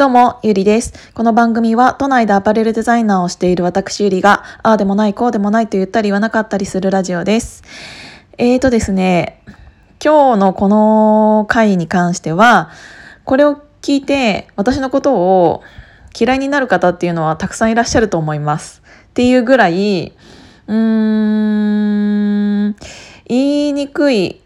どうも、ゆりです。この番組は都内でアパレルデザイナーをしている私ゆりが、ああでもない、こうでもないと言ったり言わなかったりするラジオです。えーとですね、今日のこの回に関しては、これを聞いて私のことを嫌いになる方っていうのはたくさんいらっしゃると思います。っていうぐらい、うーん、言いにくい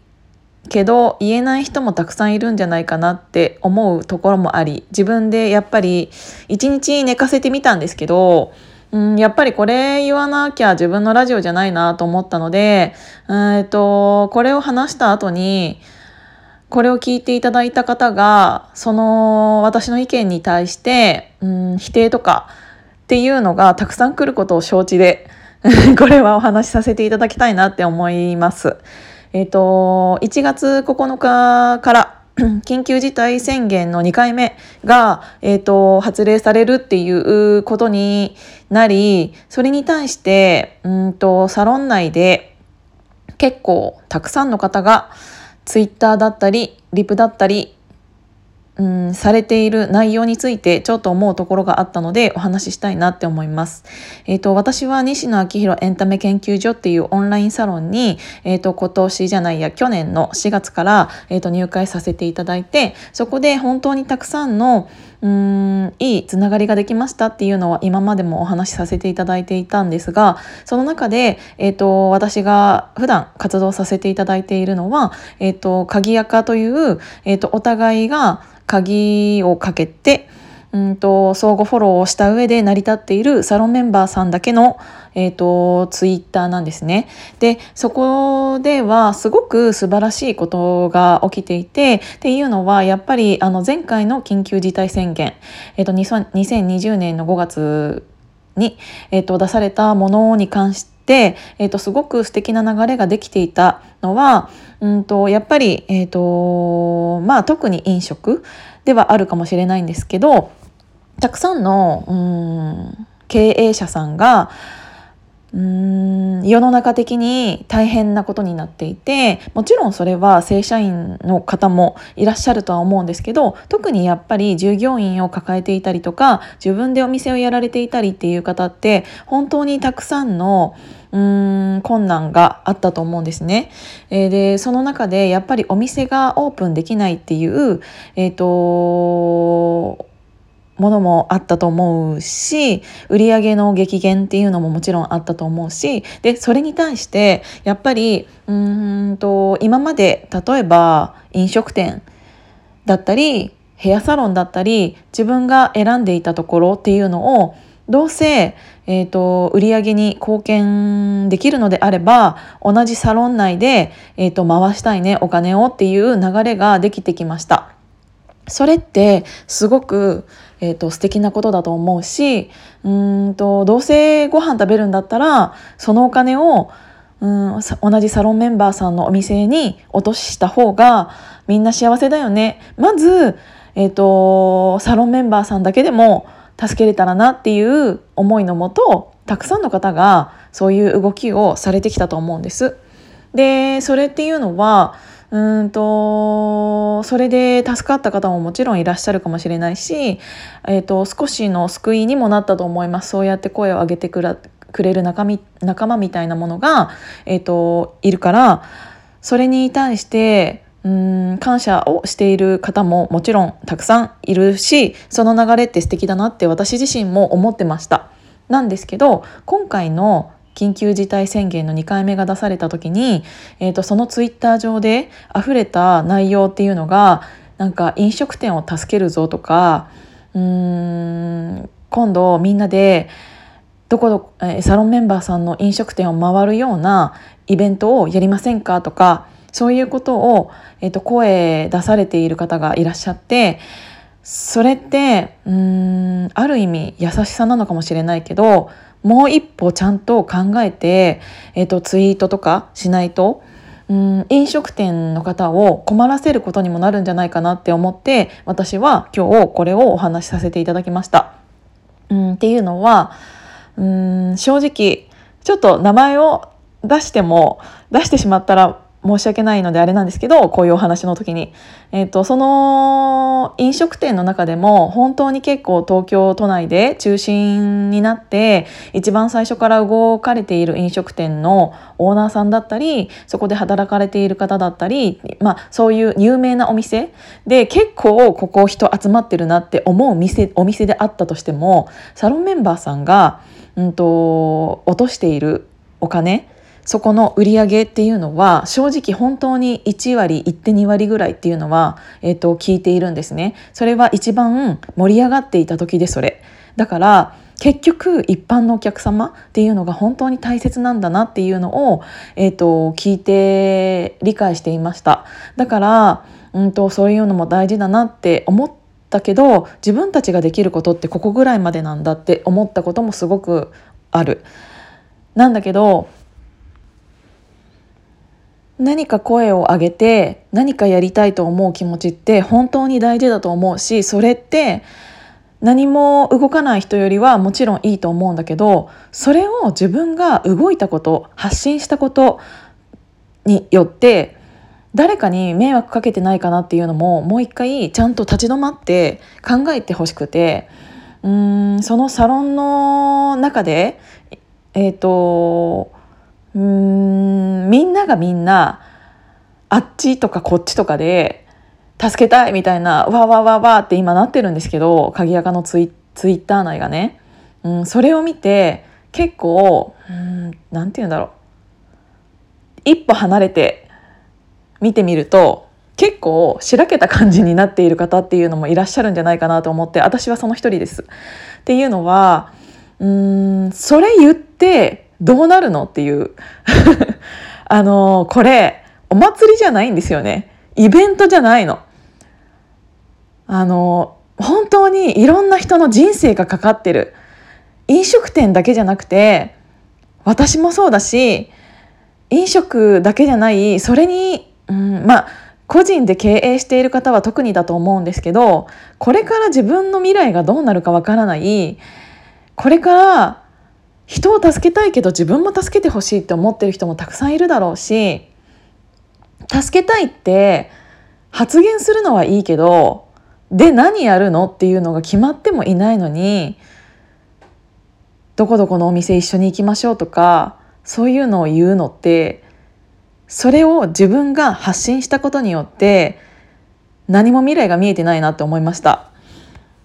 けど言えない人もたくさんいるんじゃないかなって思うところもあり自分でやっぱり一日寝かせてみたんですけどうんやっぱりこれ言わなきゃ自分のラジオじゃないなと思ったのでえっとこれを話した後にこれを聞いていただいた方がその私の意見に対してうん否定とかっていうのがたくさん来ることを承知で これはお話しさせていただきたいなって思います。えっ、ー、と、1月9日から 緊急事態宣言の2回目が、えーと、発令されるっていうことになりそれに対してうんとサロン内で結構たくさんの方がツイッターだったりリプだったりうん、されている内容についてちょっと思うところがあったのでお話ししたいなって思います。えっ、ー、と、私は西野昭弘エンタメ研究所っていうオンラインサロンに、えっ、ー、と、今年じゃないや、去年の4月から、えっ、ー、と、入会させていただいて、そこで本当にたくさんの、うーん、いいつながりができましたっていうのは今までもお話しさせていただいていたんですが、その中で、えっ、と、私が普段活動させていただいているのは、えっ、と、鍵垢という、えっ、と、お互いが、鍵をかけてうんと相互フォローをした上で成り立っているサロンメンバーさんだけの、えーと、ツイッターなんですね。でそこではすごく素晴らしいことが起きていてっていうのはやっぱりあの前回の緊急事態宣言、えーと、2020年の5月に、えーと、出されたものに関して、えー、とすごく素敵な流れができていたのはうんとやっぱり、えーとまあ、特に飲食ではあるかもしれないんですけどたくさんのうん経営者さんがうん世の中的に大変なことになっていてもちろんそれは正社員の方もいらっしゃるとは思うんですけど特にやっぱり従業員を抱えていたりとか自分でお店をやられていたりっていう方って本当にたくさんのうーん困難があったと思うんですね。えー、でその中でやっぱりお店がオープンできないっていう、えーとものもあったと思うし売上の激減っていうのももちろんあったと思うしでそれに対してやっぱりうんと今まで例えば飲食店だったりヘアサロンだったり自分が選んでいたところっていうのをどうせ、えーと、売り上げに貢献できるのであれば同じサロン内で、えーと回したいねお金をっていう流れができてきました。それってすごく、えーと、素敵なことだと思うしうんとどうせご飯食べるんだったらそのお金をうん同じサロンメンバーさんのお店に落とした方がみんな幸せだよね。まず、えーと、サロンメンバーさんだけでも助けれたらなっていう思いのもとたくさんの方がそういう動きをされてきたと思うんです。でそれっていうのはうんとそれで助かった方ももちろんいらっしゃるかもしれないし、えーと、少しの救いにもなったと思いますそうやって声を上げてくれる仲仲間みたいなものが、えーと、いるからそれに対してうん感謝をしている方ももちろんたくさんいるしその流れって素敵だなって私自身も思ってました。なんですけど今回の緊急事態宣言の2回目が出された時に、えーと、そのツイッター上で溢れた内容っていうのがなんか飲食店を助けるぞとかうーん今度みんなでどこどえサロンメンバーさんの飲食店を回るようなイベントをやりませんかとかそういうことを、えーと声出されている方がいらっしゃってそれってうーんある意味優しさなのかもしれないけどもう一歩ちゃんと考えて、えーと、ツイートとかしないとうん飲食店の方を困らせることにもなるんじゃないかなって思って私は今日これをお話しさせていただきました。うんっていうのはうん正直ちょっと名前を出しても出してしまったら申し訳ないのであれなんですけどこういうお話の時に、えーと、その飲食店の中でも本当に結構東京都内で中心になって一番最初から動かれている飲食店のオーナーさんだったりそこで働かれている方だったり、まあ、そういう有名なお店で結構ここ人集まってるなって思う店お店であったとしてもサロンメンバーさんが、うんと落としているお金そこの売り上げっていうのは正直本当に1割1手2割ぐらいっていうのは、えー、と聞いているんですね。それは一番盛り上がっていた時でそれ。だから結局一般のお客様っていうのが本当に大切なんだなっていうのを、えー、と聞いて理解していました。だから、うんと、そういうのも大事だなって思ったけど自分たちができることってここぐらいまでなんだって思ったこともすごくある。なんだけど何か声を上げて何かやりたいと思う気持ちって本当に大事だと思うしそれって何も動かない人よりはもちろんいいと思うんだけどそれを自分が動いたこと発信したことによって誰かに迷惑かけてないかなっていうのももう一回ちゃんと立ち止まって考えてほしくてうーんそのサロンの中でえっ、ー、とうんみんながみんなあっちとかこっちとかで助けたいみたいなわわわわって今なってるんですけど鍵垢のツイツイッター内がね、うん、それを見て結構何て言うんだろう一歩離れて見てみると結構しらけた感じになっている方っていうのもいらっしゃるんじゃないかなと思って私はその一人です。っていうのはうんそれ言ってどうなるのっていう。あのこれお祭りじゃないんですよね。イベントじゃないの。あの本当にいろんな人の人生がかかってる。飲食店だけじゃなくて私もそうだし飲食だけじゃないそれに、うん、まあ個人で経営している方は特にだと思うんですけどこれから自分の未来がどうなるかわからない。これから人を助けたいけど自分も助けてほしいって思ってる人もたくさんいるだろうし助けたいって発言するのはいいけどで何やるのっていうのが決まってもいないのにどこどこのお店一緒に行きましょうとかそういうのを言うのってそれを自分が発信したことによって何も未来が見えてないなって思いました。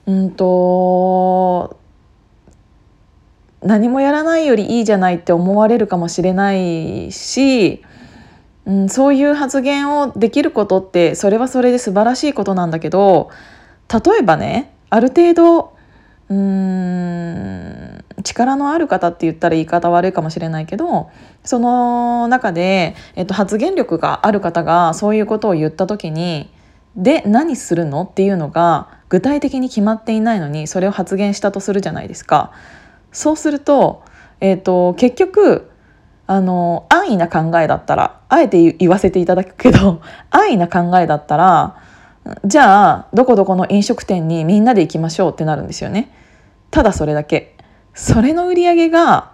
うんと何もやらないよりいいじゃないって思われるかもしれないし、うん、そういう発言をできることってそれはそれで素晴らしいことなんだけど例えばねある程度うーん力のある方って言ったら言い方悪いかもしれないけどその中で、えっと、発言力がある方がそういうことを言った時にで何するのっていうのが具体的に決まっていないのにそれを発言したとするじゃないですか。そうすると,、えーと、結局あの安易な考えだったらあえて言わせていただくけど 安易な考えだったらじゃあどこどこの飲食店にみんなで行きましょうってなるんですよね。ただそれだけそれの売り上げが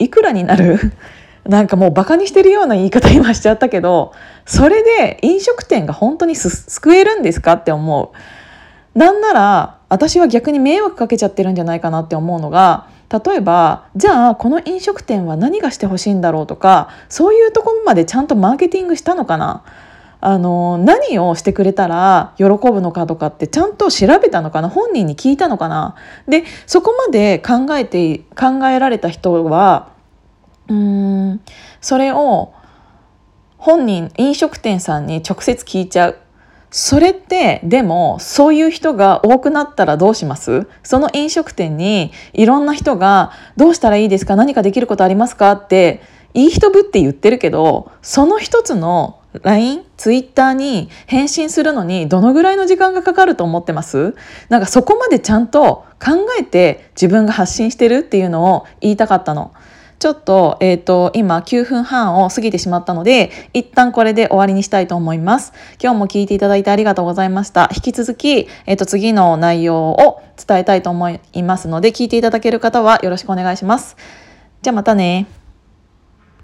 いくらになる？なんかもうバカにしてるような言い方今しちゃったけどそれで飲食店が本当に救えるんですかって思う。なんなら私は逆に迷惑かけちゃってるんじゃないかなって思うのが例えばじゃあこの飲食店は何がしてほしいんだろうとかそういうところまでちゃんとマーケティングしたのかな。あの何をしてくれたら喜ぶのかとかってちゃんと調べたのかな。本人に聞いたのかな。でそこまで考えて考えられた人はうんそれを本人飲食店さんに直接聞いちゃう。それってでもそういう人が多くなったらどうします？その飲食店にいろんな人が「どうしたらいいですか？何かできることありますか?」っていい人ぶって言ってるけどその一つの LINE、Twitter に返信するのにどのぐらいの時間がかかると思ってます？なんかそこまでちゃんと考えて自分が発信してるっていうのを言いたかったの。ちょっと、えっ、ー、と、今9分半を過ぎてしまったので、一旦これで終わりにしたいと思います。今日も聞いていただいてありがとうございました。引き続き、えっ、ー、と、次の内容を伝えたいと思いますので、聞いていただける方はよろしくお願いします。じゃあまたね。